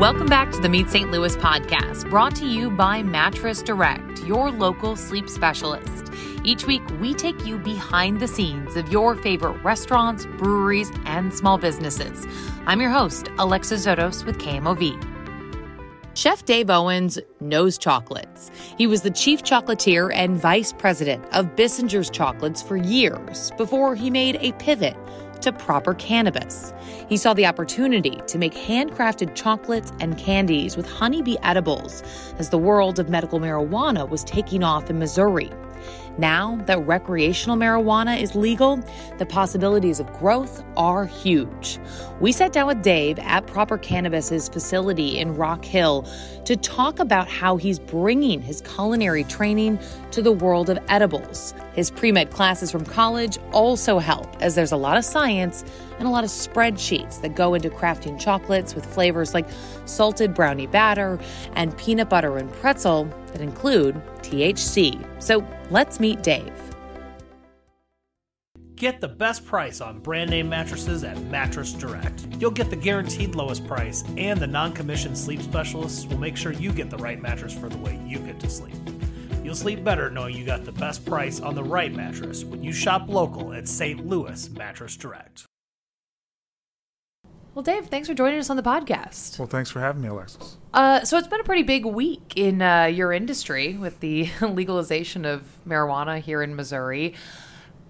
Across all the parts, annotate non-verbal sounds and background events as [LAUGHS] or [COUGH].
Welcome back to the Meet St. Louis podcast, brought to you by Mattress Direct, your local sleep specialist. Each week, we take you behind the scenes of your favorite restaurants, breweries, and small businesses. I'm your host, Alexis Zotos with KMOV. Chef Dave Owens knows chocolates. He was the chief chocolatier and vice president of Bissinger's Chocolates for years before he made a pivot to proper cannabis. He saw the opportunity to make handcrafted chocolates and candies with honeybee edibles as the world of medical marijuana was taking off in Missouri. Now that recreational marijuana is legal, the possibilities of growth are huge. We sat down with Dave at Proper Cannabis's facility in Rock Hill to talk about how he's bringing his culinary training to the world of edibles. His pre med classes from college also help, as there's a lot of science and a lot of spreadsheets that go into crafting chocolates with flavors like salted brownie batter and peanut butter and pretzel that include THC. So let's meet Dave. Get the best price on brand name mattresses at Mattress Direct. You'll get the guaranteed lowest price, and the non commissioned sleep specialists will make sure you get the right mattress for the way you get to sleep. You'll sleep better knowing you got the best price on the right mattress when you shop local at St. Louis Mattress Direct. Well, Dave, thanks for joining us on the podcast. Well, thanks for having me, Alexis. Uh, so it's been a pretty big week in uh, your industry with the [LAUGHS] legalization of marijuana here in Missouri.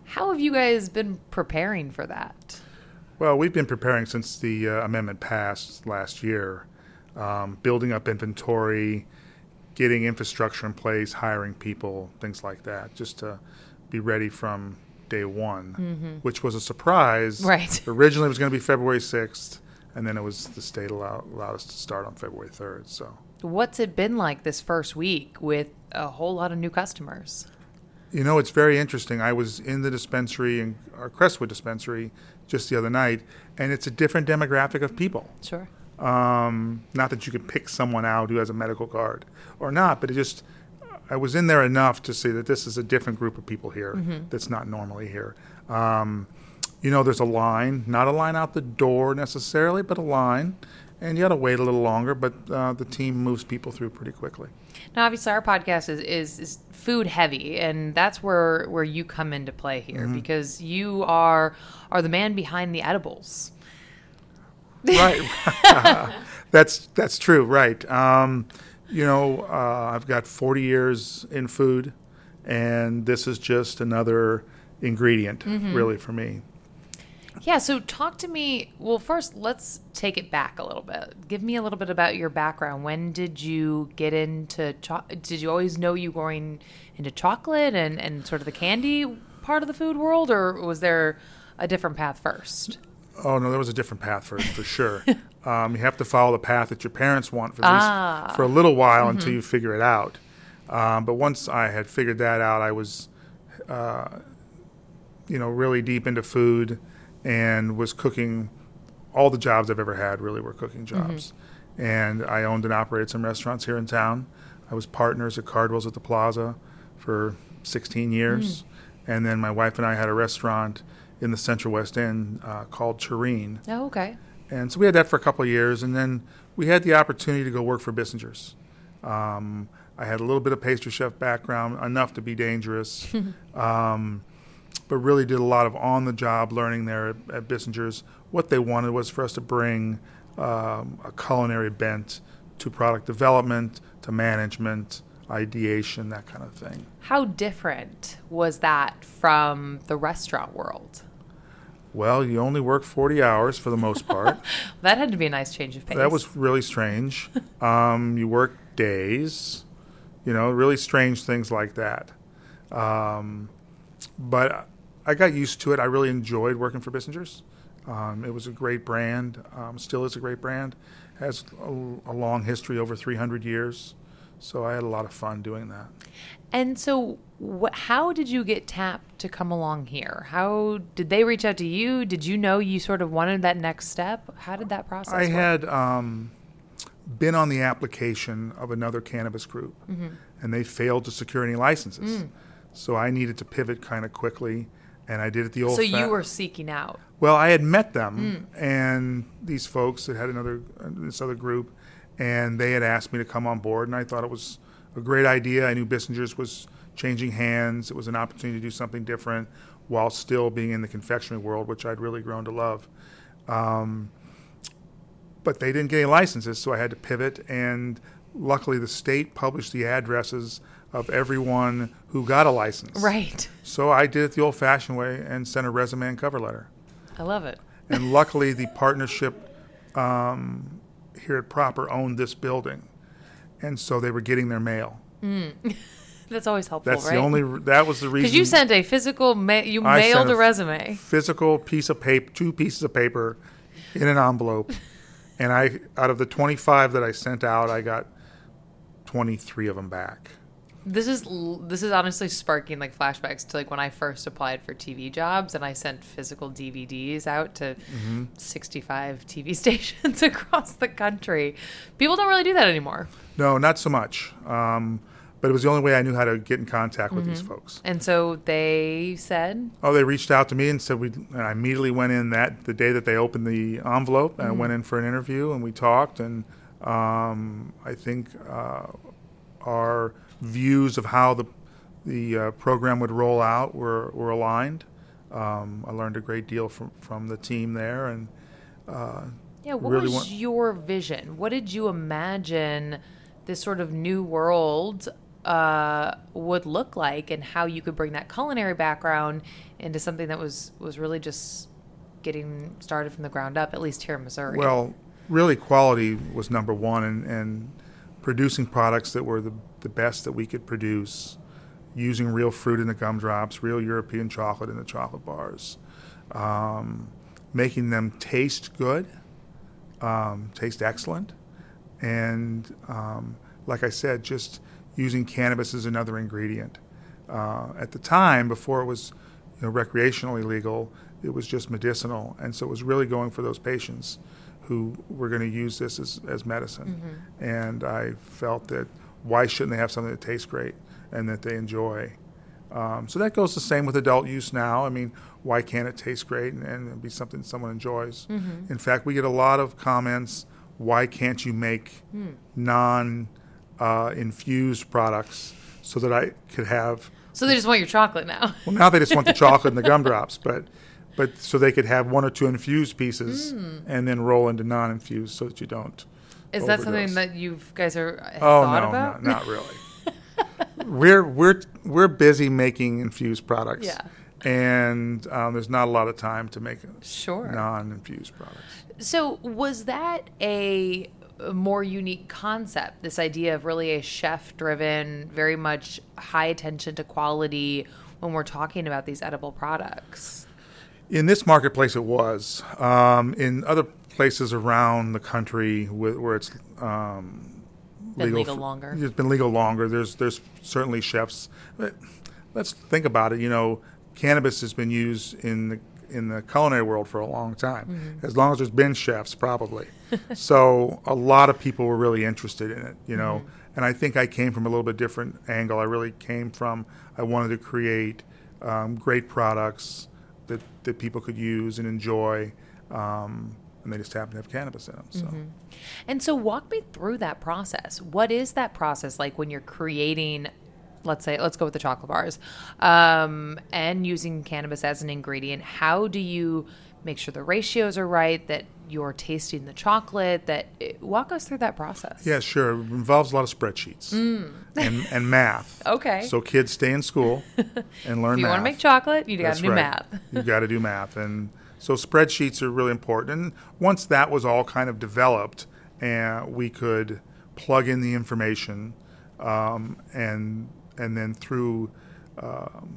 How have you guys been preparing for that? Well, we've been preparing since the uh, amendment passed last year, um, building up inventory, getting infrastructure in place, hiring people, things like that, just to be ready from day one, mm-hmm. which was a surprise. Right. [LAUGHS] Originally, it was going to be February 6th, and then it was the state allowed, allowed us to start on February 3rd. So, what's it been like this first week with a whole lot of new customers? You know, it's very interesting. I was in the dispensary, in our Crestwood dispensary, just the other night, and it's a different demographic of people. Sure. Um, not that you could pick someone out who has a medical card or not, but it just I was in there enough to see that this is a different group of people here mm-hmm. that's not normally here. Um, you know, there's a line, not a line out the door necessarily, but a line, and you got to wait a little longer. But uh, the team moves people through pretty quickly. Now, obviously, our podcast is, is, is food heavy, and that's where where you come into play here mm-hmm. because you are are the man behind the edibles. Right, [LAUGHS] that's that's true. Right. Um, you know, uh, I've got 40 years in food, and this is just another ingredient, mm-hmm. really, for me. Yeah, so talk to me. Well, first, let's take it back a little bit. Give me a little bit about your background. When did you get into cho- Did you always know you were going into chocolate and, and sort of the candy part of the food world, or was there a different path first? Oh, no, there was a different path first, for sure. [LAUGHS] Um, you have to follow the path that your parents want for, ah. for a little while mm-hmm. until you figure it out. Um, but once I had figured that out, I was, uh, you know, really deep into food and was cooking. All the jobs I've ever had really were cooking mm-hmm. jobs. Mm-hmm. And I owned and operated some restaurants here in town. I was partners at Cardwell's at the Plaza for 16 years. Mm. And then my wife and I had a restaurant in the Central West End uh, called Tureen. Oh, okay. And so we had that for a couple of years, and then we had the opportunity to go work for Bissinger's. Um, I had a little bit of pastry chef background, enough to be dangerous, [LAUGHS] um, but really did a lot of on the job learning there at, at Bissinger's. What they wanted was for us to bring um, a culinary bent to product development, to management, ideation, that kind of thing. How different was that from the restaurant world? Well, you only work 40 hours for the most part. [LAUGHS] that had to be a nice change of pace. That was really strange. [LAUGHS] um, you work days, you know, really strange things like that. Um, but I got used to it. I really enjoyed working for Bissinger's. Um, it was a great brand, um, still is a great brand, has a, a long history, over 300 years. So I had a lot of fun doing that. And so, wh- how did you get tapped to come along here? How did they reach out to you? Did you know you sort of wanted that next step? How did that process? I work? had um, been on the application of another cannabis group, mm-hmm. and they failed to secure any licenses. Mm. So I needed to pivot kind of quickly, and I did it the old. So you were seeking out. Well, I had met them, mm. and these folks that had another uh, this other group, and they had asked me to come on board, and I thought it was a great idea. I knew Bissinger's was changing hands. It was an opportunity to do something different while still being in the confectionery world, which I'd really grown to love. Um, but they didn't get any licenses, so I had to pivot. And luckily, the state published the addresses of everyone who got a license. Right. So I did it the old-fashioned way and sent a resume and cover letter. I love it. And luckily, the partnership um, here at Proper owned this building, and so they were getting their mail. Hmm. [LAUGHS] That's always helpful, That's right? the only. That was the [LAUGHS] reason. Because you sent a physical, ma- you I mailed a a- resume. physical piece of paper, two pieces of paper, in an envelope, [LAUGHS] and I out of the twenty-five that I sent out, I got twenty-three of them back. This is this is honestly sparking like flashbacks to like when I first applied for TV jobs and I sent physical DVDs out to Mm-hmm. 65 TV [LAUGHS] stations [LAUGHS] across the country. People don't really do that anymore. No, not so much. Um, but it was the only way I knew how to get in contact with these folks. And so they said, Oh, they reached out to me and said we. And I immediately went in that the day that they opened the envelope. and I went in for an interview and we talked. And um, I think uh, our views of how the the uh, program would roll out were were aligned. Um, I learned a great deal from from the team there, and uh, Yeah, what really was want- your vision? What did you imagine this sort of new world uh, would look like, and how you could bring that culinary background into something that was was really just getting started from the ground up, at least here in Missouri? Well, really, quality was number one, and, and producing products that were the, the best that we could produce, using real fruit in the gumdrops, real European chocolate in the chocolate bars, um, making them taste good, um, taste excellent, and um, like I said, just using cannabis as another ingredient. Uh, at the time, before it was you know, recreationally legal, it was just medicinal, and so it was really going for those patients who were going to use this as, as medicine. And I felt that why shouldn't they have something that tastes great and that they enjoy? Um, so that goes the same with adult use now. I mean, why can't it taste great and, and be something someone enjoys? In fact, we get a lot of comments. Why can't you make non uh, infused products so that I could have? so they just want your chocolate now. [LAUGHS] Well, now they just want the chocolate and the [LAUGHS] gumdrops, but but so they could have one or two infused pieces and then roll into non-infused so that you don't. Is that overdose. something that you guys are have Oh thought no, about? no, not [LAUGHS] really. we're we're we're busy making infused products. Yeah. And um, there's not a lot of time to make Sure. non-infused products. So, was that a, more unique concept? This idea of really a chef driven, very much high attention to quality when we're talking about these edible products? In this marketplace, it was. Um, in other places around the country where, where it's um, Been legal f- longer. it's been legal longer. There's there's certainly chefs. But let's think about it. You know, cannabis has been used in the in the culinary world for a long time, Mm-hmm. as long as there's been chefs, probably. [LAUGHS] so a lot of people were really interested in it. You know, Mm-hmm. and I think I came from a little bit different angle. I really came from I wanted to create um, great products that that people could use and enjoy. Um, and they just happen to have cannabis in them. So. Mm-hmm. And so, walk me through that process. What is that process like when you're creating? Let's say, let's go with the chocolate bars, um, and using cannabis as an ingredient. How do you make sure the ratios are right? That you're tasting the chocolate. That walk us through that process. Yeah, sure. It involves a lot of spreadsheets and, and math. Mm. [LAUGHS] Okay. So kids stay in school [LAUGHS] and learn If you math. want to make chocolate, you got to do right. math. you got to do [LAUGHS] math, and so spreadsheets are really important. And once that was all kind of developed, and we could plug in the information, um, and and then through um,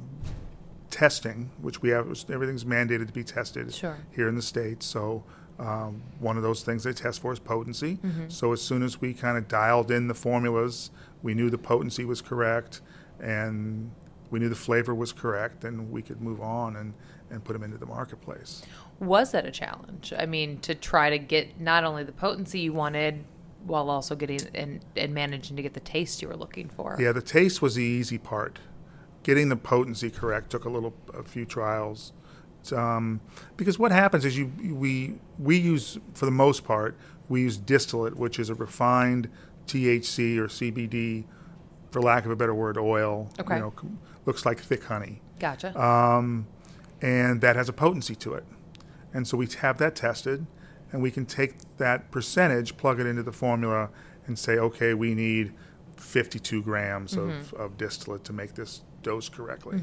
testing, which we have, everything's mandated to be tested Sure. here in the states. So. Um, one of those things they test for is potency. Mm-hmm. So as soon as we kind of dialed in the formulas, we knew the potency was correct, and we knew the flavor was correct, and we could move on and, and put them into the marketplace. Was that a challenge? I mean, to try to get not only the potency you wanted, while also getting and, and managing to get the taste you were looking for. Yeah, the taste was the easy part. Getting the potency correct took a little, a few trials, um, because what happens is you we we use for the most part we use distillate, which is a refined THC or CBD, for lack of a better word, oil. Okay. You know, looks like thick honey. Gotcha. Um, and that has a potency to it. And so we have that tested, and we can take that percentage, plug it into the formula, and say, okay, we need 52 grams Mm-hmm. of, of distillate to make this dose correctly.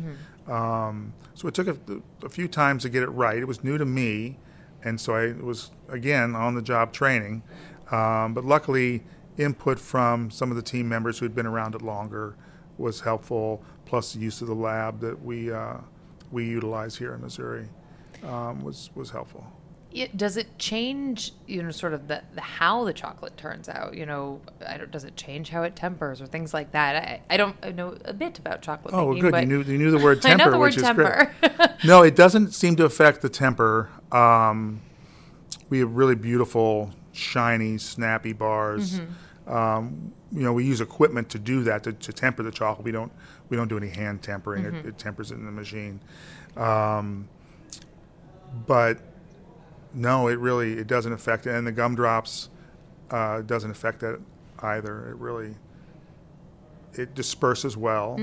Um, so it took a, a few times to get it right. It was new to me, and so I was, again, on the job training. Um, but luckily, input from some of the team members who had been around it longer was helpful, plus the use of the lab that we, uh, we utilize here in Missouri um, was, was helpful. It, does it change, you know, sort of the, the how the chocolate turns out? You know, I don't, does it change how it tempers or things like that? I, I don't I know a bit about chocolate Oh, making, good. You knew, you knew the word [LAUGHS] I temper, know the word which is temper. great. [LAUGHS] no, it doesn't seem to affect the temper. Um, we have really beautiful, shiny, snappy bars. Mm-hmm. Um, you know, we use equipment to do that to, to temper the chocolate. We don't we don't do any hand tempering. Mm-hmm. It, it tempers it in the machine. Um, but no, it really it doesn't affect it, and the gumdrops uh, doesn't affect that either. It really it disperses well,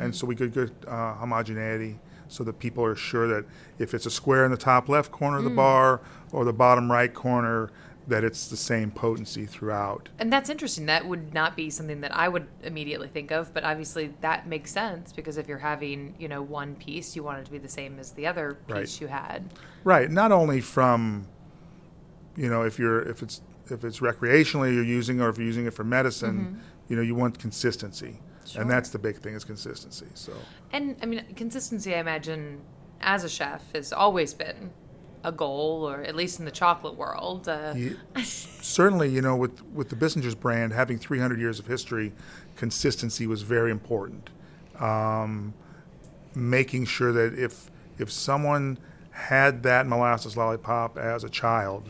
and so we get good uh, homogeneity, so that people are sure that if it's a square in the top left corner of the bar or the bottom right corner, that it's the same potency throughout. And that's interesting. That would not be something that I would immediately think of, but obviously that makes sense because if you're having, you know, one piece, you want it to be the same as the other piece Right. you had. Right. Not only from, you know, if you're if it's if it's recreationally you're using or if you're using it for medicine, mm-hmm. you know, you want consistency, Sure. and that's the big thing is consistency. So And I mean, consistency, I imagine, as a chef, has always been a goal, or at least in the chocolate world. Uh, [LAUGHS] certainly, you know, with with the Bissinger's brand having 300 years of history, consistency was very important. Um, making sure that if if someone had that molasses lollipop as a child,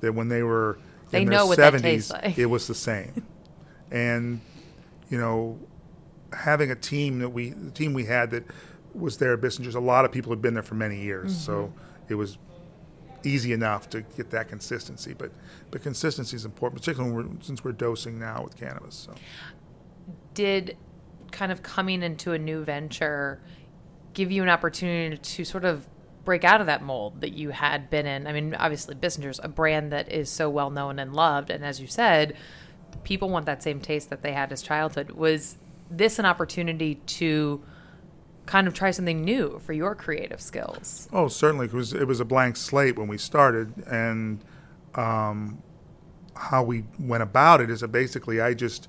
that when they were They in their what 70s, tastes like. it was the same. [LAUGHS] and you know, having a team that we the team we had that was there at Bissinger's, a lot of people had been there for many years, so Mm-hmm. It was easy enough to get that consistency. But but consistency is important, particularly we're, since we're dosing now with cannabis. So. did kind of coming into a new venture give you an opportunity to sort of break out of that mold that you had been in? I mean, obviously, Bissinger's a brand that is so well known and loved, and as you said, people want that same taste that they had as childhood. Was this an opportunity to kind of try something new for your creative skills? Oh, certainly, because it was a blank slate when we started, and um, how we went about it is that basically I just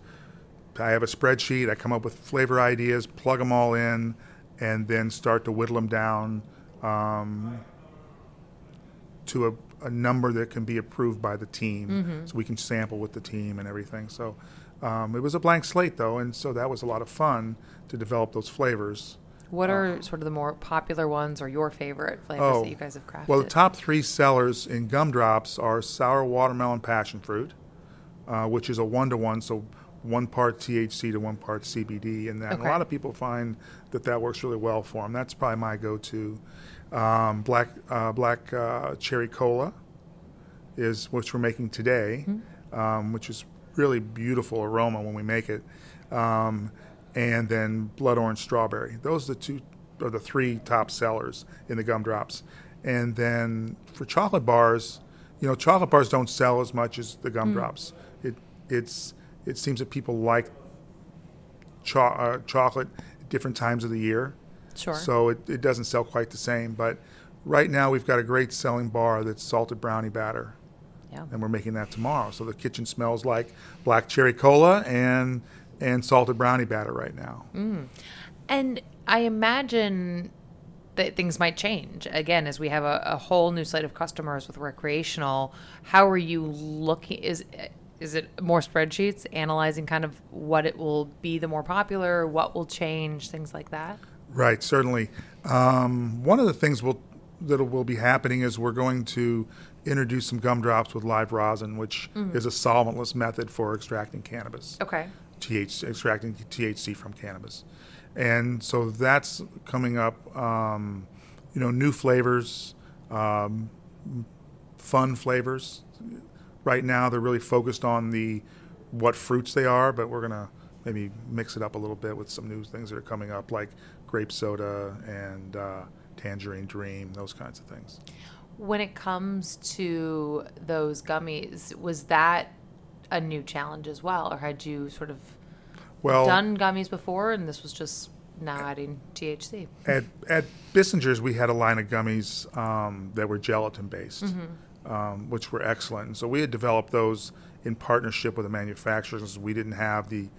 I have a spreadsheet. I come up with flavor ideas, plug them all in, and then start to whittle them down um, to a, a number that can be approved by the team, so we can sample with the team and everything. So um, it was a blank slate, though, and so that was a lot of fun to develop those flavors. What are sort of the more popular ones or your favorite flavors that you guys have crafted? Oh, Well, the top three sellers in gumdrops are sour watermelon passion fruit, uh, which is a one to one, so one part THC to one part CBD, and, that, and a lot of people find that that works really well for them. That's probably my go-to. Um, black uh, black uh, cherry cola is which we're making today, um, which is really beautiful aroma when we make it, um, and then blood orange strawberry. Those are the two or the three top sellers in the gumdrops. And then for chocolate bars, you know, chocolate bars don't sell as much as the gumdrops. It it's it seems that people like cho- uh, chocolate at different times of the year. Sure. So it, it doesn't sell quite the same. But right now we've got a great selling bar that's salted brownie batter yeah. and we're making that tomorrow. So the kitchen smells like black cherry cola and and salted brownie batter right now. And I imagine that things might change again as we have a, a whole new slate of customers with recreational. How are you looking? Is is it more spreadsheets analyzing kind of what it will be the more popular, what will change, things like that? Right, certainly. Um, one of the things we'll, that will be happening is we're going to introduce some gumdrops with live rosin, which is a solventless method for extracting cannabis. Okay. TH, extracting THC from cannabis. And so that's coming up um, you know, new flavors, um, fun flavors. Right now, they're really focused on the what fruits they are, but we're gonna maybe mix it up a little bit with some new things that are coming up, like grape soda and uh, tangerine dream, those kinds of things. When it comes to those gummies, was that a new challenge as well, or had you sort of well, done gummies before, and this was just now adding THC? At at Bissinger's, we had a line of gummies um, that were gelatin based, mm-hmm. um, which were excellent. And so we had developed those in partnership with the manufacturers. We didn't have the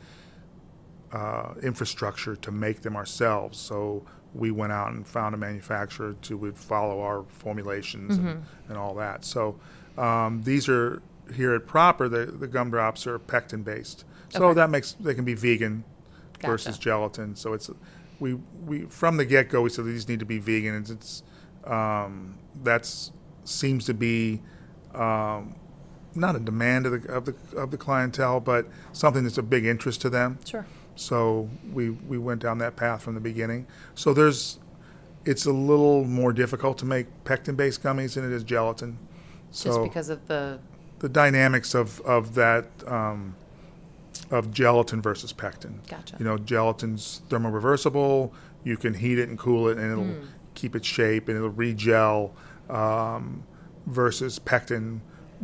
uh, infrastructure to make them ourselves, so we went out and found a manufacturer to would follow our formulations mm-hmm. and, and, all that. So um, these are here at Proper. The, the gumdrops are pectin based, so okay. that makes they can be vegan gotcha. versus gelatin. So it's we we from the get go we said these need to be vegan, and it's um, that's seems to be. Um, not a demand of the, of the of the clientele, but something that's a big interest to them. Sure. So we we went down that path from the beginning. So there's it's a little more difficult to make pectin-based gummies than it is gelatin. So Just because of the the dynamics of of that um, of gelatin versus pectin. Gotcha. You know, gelatin's thermoreversible. You can heat it and cool it, and it'll mm. keep its shape, and it'll regel. Um, versus pectin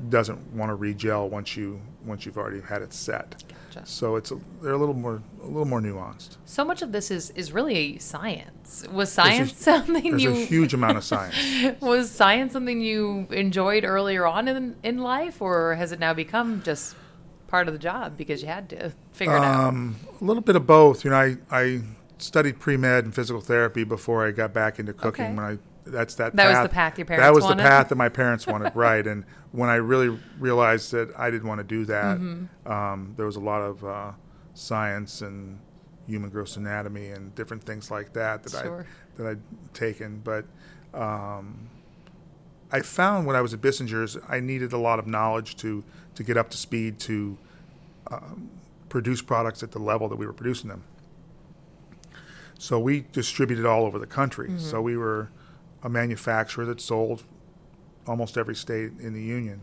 doesn't want to regel once you once you've already had it set. Gotcha. So it's a, they're a little more a little more nuanced. So much of this is is really science. Was science a, something there's you? There's a huge amount of science. [LAUGHS] was science something you enjoyed earlier on in in life, or has it now become just part of the job because you had to figure it um, out? A little bit of both. You know, I I studied pre med and physical therapy before I got back into cooking. Okay. When I that's that. That path. was the path your parents. That was wanted. the path that my parents [LAUGHS] wanted, right? And when I really realized that I didn't want to do that, mm-hmm. um, there was a lot of uh, science and human gross anatomy and different things like that that sure. I that I'd taken. But um, I found when I was at Bissinger's, I needed a lot of knowledge to to get up to speed to um, produce products at the level that we were producing them. So we distributed all over the country. Mm-hmm. So we were a manufacturer that sold almost every state in the union.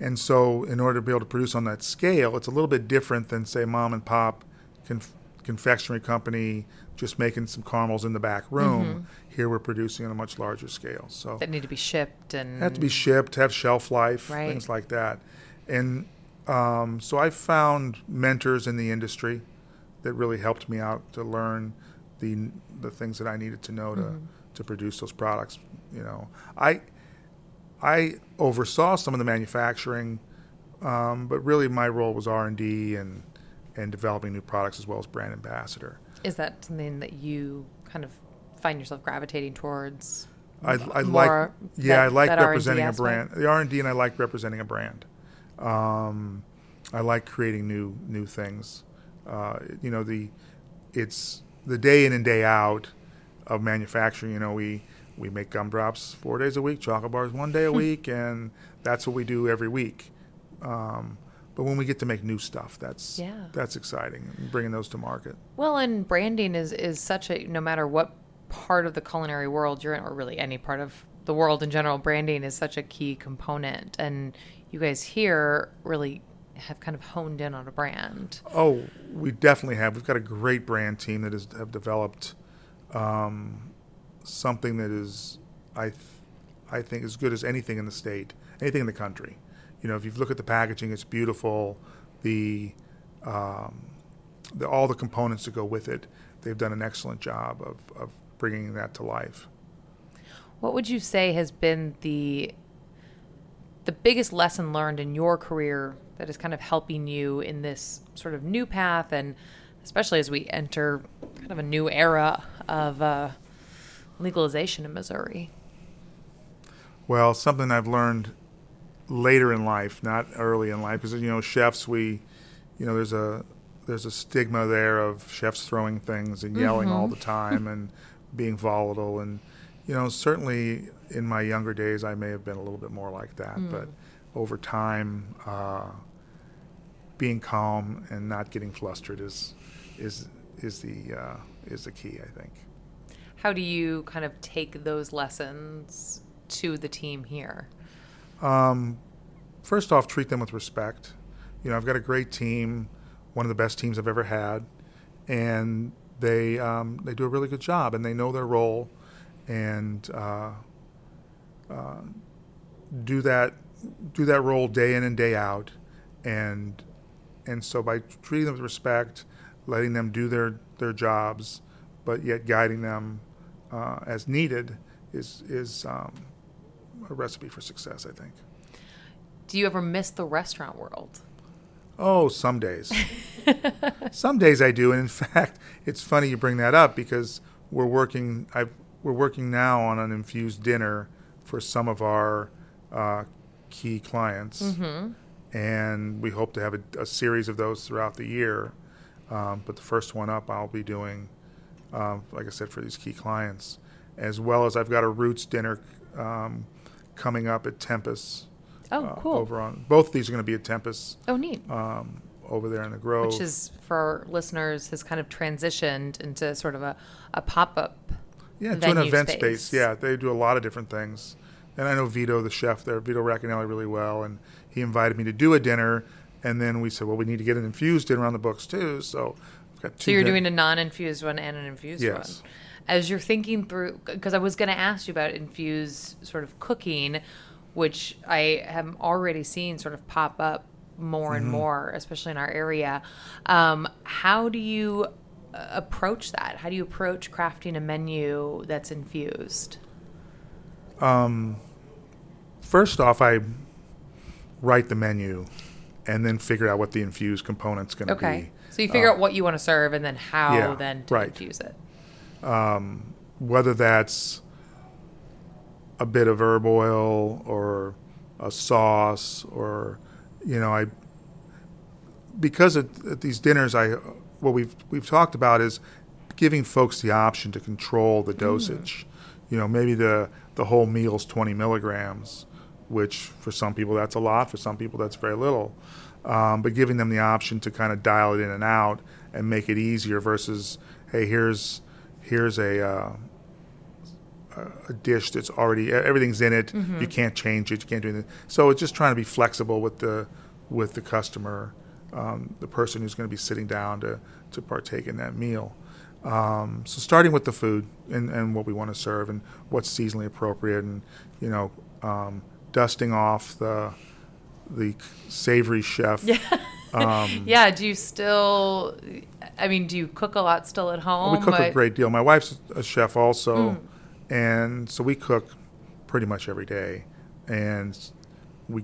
And so, in order to be able to produce on that scale, it's a little bit different than, say, mom and pop conf- confectionery company just making some caramels in the back room. Mm-hmm. Here, we're producing on a much larger scale. So that need to be shipped and have to be shipped, have shelf life, right. things like that. And um, so, I found mentors in the industry that really helped me out to learn the the things that I needed to know to. Mm-hmm to produce those products. You know, I I oversaw some of the manufacturing, um, but really my role was R and D and and developing new products as well as brand ambassador. Is that something that you kind of find yourself gravitating towards? I, I like yeah, that, I like representing a brand. The R and D, and I like representing a brand. Um, I like creating new new things. Uh, you know, the it's the day in and day out of manufacturing. You know, we we make gumdrops four days a week, chocolate bars one day a hmm. week, and that's what we do every week. Um, but when we get to make new stuff, that's yeah. that's exciting. Bringing those to market. Well, and branding is is such a no matter what part of the culinary world you're in, or really any part of the world in general, branding is such a key component. And you guys here really have kind of honed in on a brand. Oh, we definitely have. We've got a great brand team that has have developed um, something that is, I, th- I think, as good as anything in the state, anything in the country. You know, if you look at the packaging, it's beautiful. The, um, the all the components that go with it, they've done an excellent job of, of bringing that to life. What would you say has been the the biggest lesson learned in your career that is kind of helping you in this sort of new path and especially as we enter kind of a new era of uh, legalization in Missouri? Well, something I've learned later in life, not early in life, because you know, chefs, we, you know, there's a there's a stigma there of chefs throwing things and yelling mm-hmm. all the time and being volatile, and you know, certainly in my younger days, I may have been a little bit more like that, mm. but over time, uh, being calm and not getting flustered is is is the uh, is the key, I think. How do you kind of take those lessons to the team here? Um, first off, treat them with respect. You know, I've got a great team, one of the best teams I've ever had, and they um, they do a really good job, and they know their role, and uh, uh, do that do that role day in and day out, and and so by treating them with respect, letting them do their their jobs, but yet guiding them uh, as needed is is um, a recipe for success, I think. Do you ever miss the restaurant world? Oh, some days. [LAUGHS] some days I do, and in fact, it's funny you bring that up because we're working. i we're working now on an infused dinner for some of our uh, key clients, mm-hmm. and we hope to have a, a, series of those throughout the year. Um, but the first one up, I'll be doing, um, like I said, for these key clients, as well as I've got a roots dinner um, coming up at Tempest Oh, uh, cool. Over on both of these are going to be at Tempest. Oh, neat. Um, over there in the Grove, which is for our listeners has kind of transitioned into sort of a, a pop up. Yeah, to an event space. space. Yeah, they do a lot of different things, and I know Vito, the chef there, Vito Racanelli, really well, and he invited me to do a dinner, and then we said, well, we need to get an infused in around the books too, so. So you're doing a non-infused one and an infused yes. one. As you're thinking through, because I was going to ask you about infused sort of cooking which I have already seen sort of pop up more and mm-hmm. more, especially in our area. Um, how do you uh, approach that? How do you approach crafting a menu that's infused? Um, first off, I write the menu and then figure out what the infused component's going to okay. be. Okay. So you figure uh, out what you want to serve and then how yeah, then to right. infuse it. Um, whether that's a bit of herb oil or a sauce or you know I because at, at, these dinners I what we've we've talked about is giving folks the option to control the dosage. Mm. You know, maybe the the whole meal's 20 milligrams, which for some people that's a lot, for some people that's very little. Um, but giving them the option to kind of dial it in and out and make it easier versus, hey, here's here's a uh, a dish that's already everything's in it. Mm-hmm. You can't change it. You can't do anything. So it's just trying to be flexible with the with the customer, um, the person who's going to be sitting down to to partake in that meal. Um, so starting with the food and, and what we want to serve and what's seasonally appropriate, and you know, um, dusting off the the savory chef. Yeah. [LAUGHS] Um, yeah. Do you still? I mean, do you cook a lot still at home? We cook a great deal. My wife's a chef also. Mm and so we cook pretty much every day, and we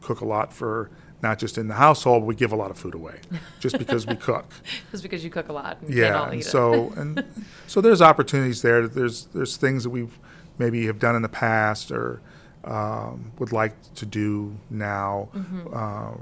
cook a lot for not just in the household, but we give a lot of food away just because we [LAUGHS] cook. just because you cook a lot. Yeah, and so and [LAUGHS] so there's opportunities there. There's there's things that we've maybe have done in the past or um, would like to do now. Mm-hmm. Uh,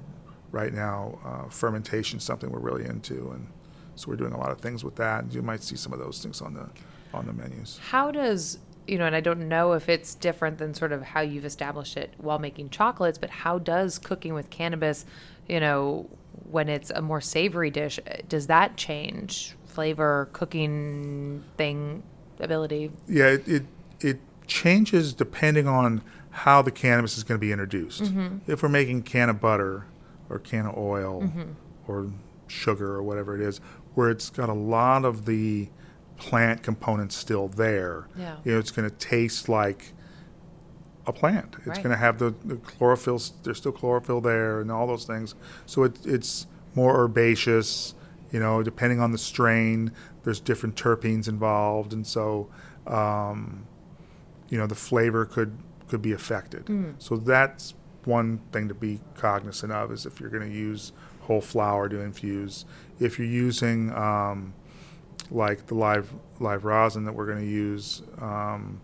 right now, uh, fermentation is something we're really into, and so we're doing a lot of things with that. And you might see some of those things on the on the menus. How does you know, and I don't know if it's different than sort of how you've established it while making chocolates, but how does cooking with cannabis, you know, when it's a more savory dish, does that change flavor, cooking thing, ability? Yeah, it it, it changes depending on how the cannabis is going to be introduced. Mm-hmm. If we're making cannabutter or canna oil mm-hmm. or sugar or whatever it is, where it's got a lot of the plant components still there. Yeah. You know, it's going to taste like a plant. It's right. going to have the, the, chlorophyll. There's still chlorophyll there, and all those things. So it, it's more herbaceous. You know, depending on the strain, there's different terpenes involved, and so um, you know the flavor could could be affected. Mm. So that's one thing to be cognizant of is if you're going to use whole flower to infuse. If you're using um, like the live live rosin that we're going to use, um,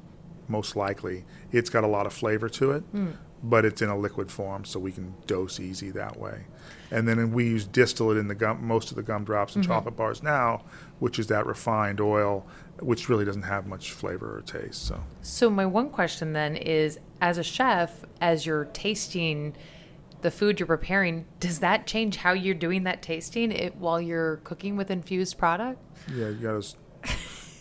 most likely, it's got a lot of flavor to it, mm. But it's in a liquid form, so we can dose easy that way. And then we use distillate in the gum, most of the gumdrops and mm-hmm. chocolate bars now, which is that refined oil, which really doesn't have much flavor or taste. So, so my one question then is, as a chef, as you're tasting the food you're preparing, does that change how you're doing that tasting it while you're cooking with infused product? Yeah, you gotta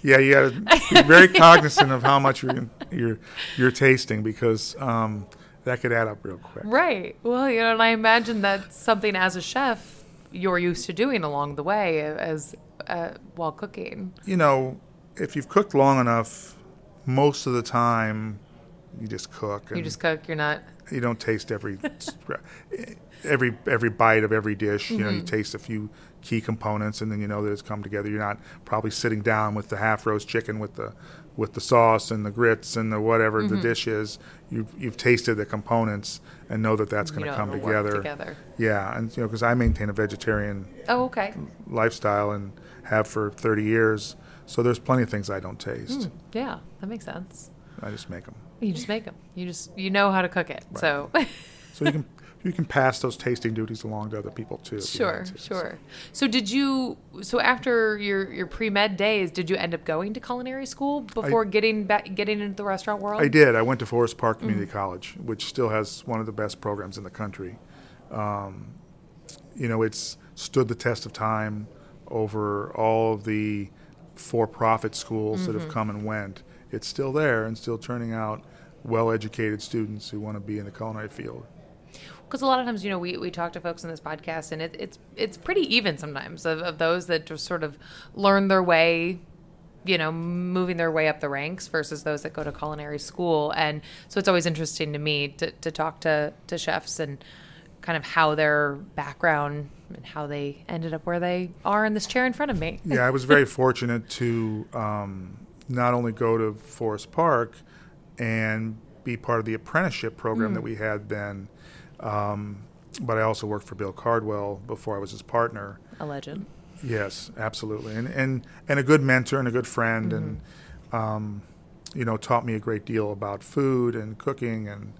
Yeah, you got to be very cognizant of how much you're you're you're tasting because um, that could add up real quick. Right. Well, you know, and I imagine that's something as a chef you're used to doing along the way as uh, while cooking. You know, if you've cooked long enough, most of the time you just cook. You just cook. You're not. You don't taste every every every bite of every dish. You know, you mm-hmm. taste a few key components, and then you know that it's come together. You're not probably sitting down with the half roast chicken with the with the sauce and the grits and the whatever mm-hmm. the dish is. You've you've tasted the components and know that that's going to come together. together. Yeah, and you know because I maintain a vegetarian oh okay lifestyle and have for 30 years, so there's plenty of things I don't taste. Mm, yeah, that makes sense. I just make them. You just make them. You just you know how to cook it. Right. So. so you can [LAUGHS] you can pass those tasting duties along to other people too. Sure, to, sure. So. so. did you? So after your your pre med days, did you end up going to culinary school before I, getting back getting into the restaurant world? I did. I went to Forest Park Community mm-hmm. College, which still has one of the best programs in the country. Um, you know, it's stood the test of time over all of the for-profit schools mm-hmm. that have mm-hmm. come and went. It's still there and still turning out well-educated students who want to be in the culinary field because a lot of times you know we, we talk to folks in this podcast and it, it's it's pretty even sometimes of, of those that just sort of learn their way you know moving their way up the ranks versus those that go to culinary school and so it's always interesting to me to, to talk to, to chefs and kind of how their background and how they ended up where they are in this chair in front of me yeah i was very [LAUGHS] fortunate to um, not only go to forest park and be part of the apprenticeship program mm. that we had then um, but I also worked for Bill Cardwell before I was his partner. A legend. Yes, absolutely, and and and a good mentor and a good friend, mm-hmm. and um, you know taught me a great deal about food and cooking and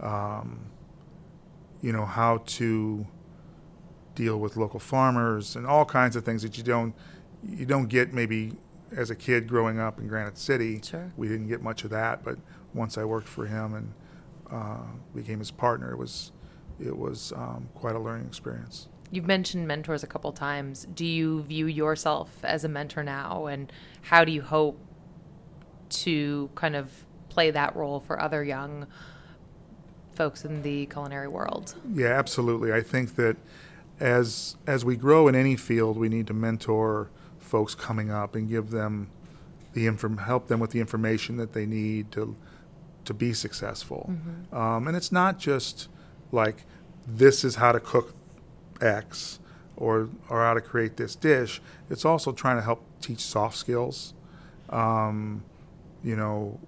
um, you know how to deal with local farmers and all kinds of things that you don't you don't get maybe as a kid growing up in Granite City. Sure. We didn't get much of that, but once I worked for him and uh, became his partner, it was it was um, quite a learning experience. You've mentioned mentors a couple times. Do you view yourself as a mentor now, and how do you hope to kind of play that role for other young folks in the culinary world? Yeah, absolutely. I think that as as we grow in any field, we need to mentor folks coming up and give them the inform help them with the information that they need to to be successful. Mm-hmm. Um, and it's not just like this is how to cook X or or how to create this dish. It's also trying to help teach soft skills. Um, you know,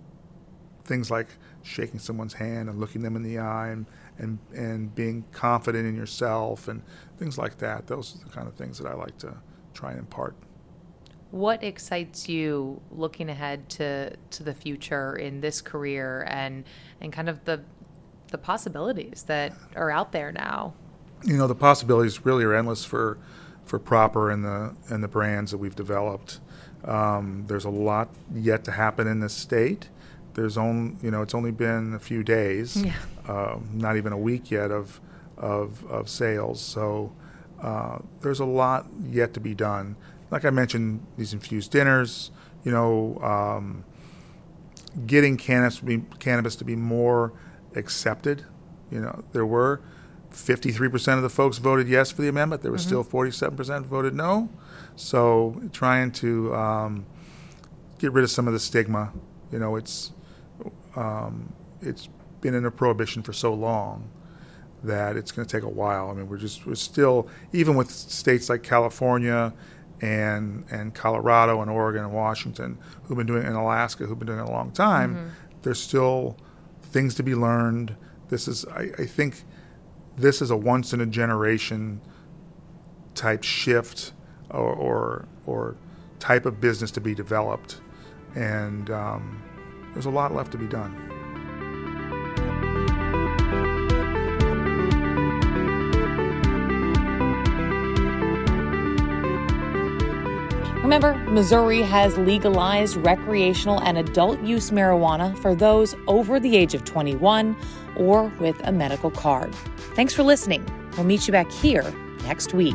things like shaking someone's hand and looking them in the eye and, and and being confident in yourself and things like that. Those are the kind of things that I like to try and impart. What excites you looking ahead to to the future in this career and and kind of the the possibilities that are out there now. You know, the possibilities really are endless for for proper and the and the brands that we've developed. Um, there's a lot yet to happen in this state. There's only you know it's only been a few days, yeah. uh, not even a week yet of of, of sales. So uh, there's a lot yet to be done. Like I mentioned, these infused dinners. You know, um, getting cannabis to be, cannabis to be more accepted. You know, there were 53% of the folks voted yes for the amendment. There was mm-hmm. still 47% voted no. So trying to um, get rid of some of the stigma. You know, it's um, it's been in a prohibition for so long that it's going to take a while. I mean, we're just we're still even with states like California and and Colorado and Oregon and Washington who've been doing it, and Alaska who've been doing it a long time. Mm-hmm. There's still things to be learned. This is, I, I think, this is a once in a generation type shift or, or, or type of business to be developed, and um, there's a lot left to be done. Remember, Missouri has legalized recreational and adult use marijuana for those over the age of 21 or with a medical card. Thanks for listening. We'll meet you back here next week.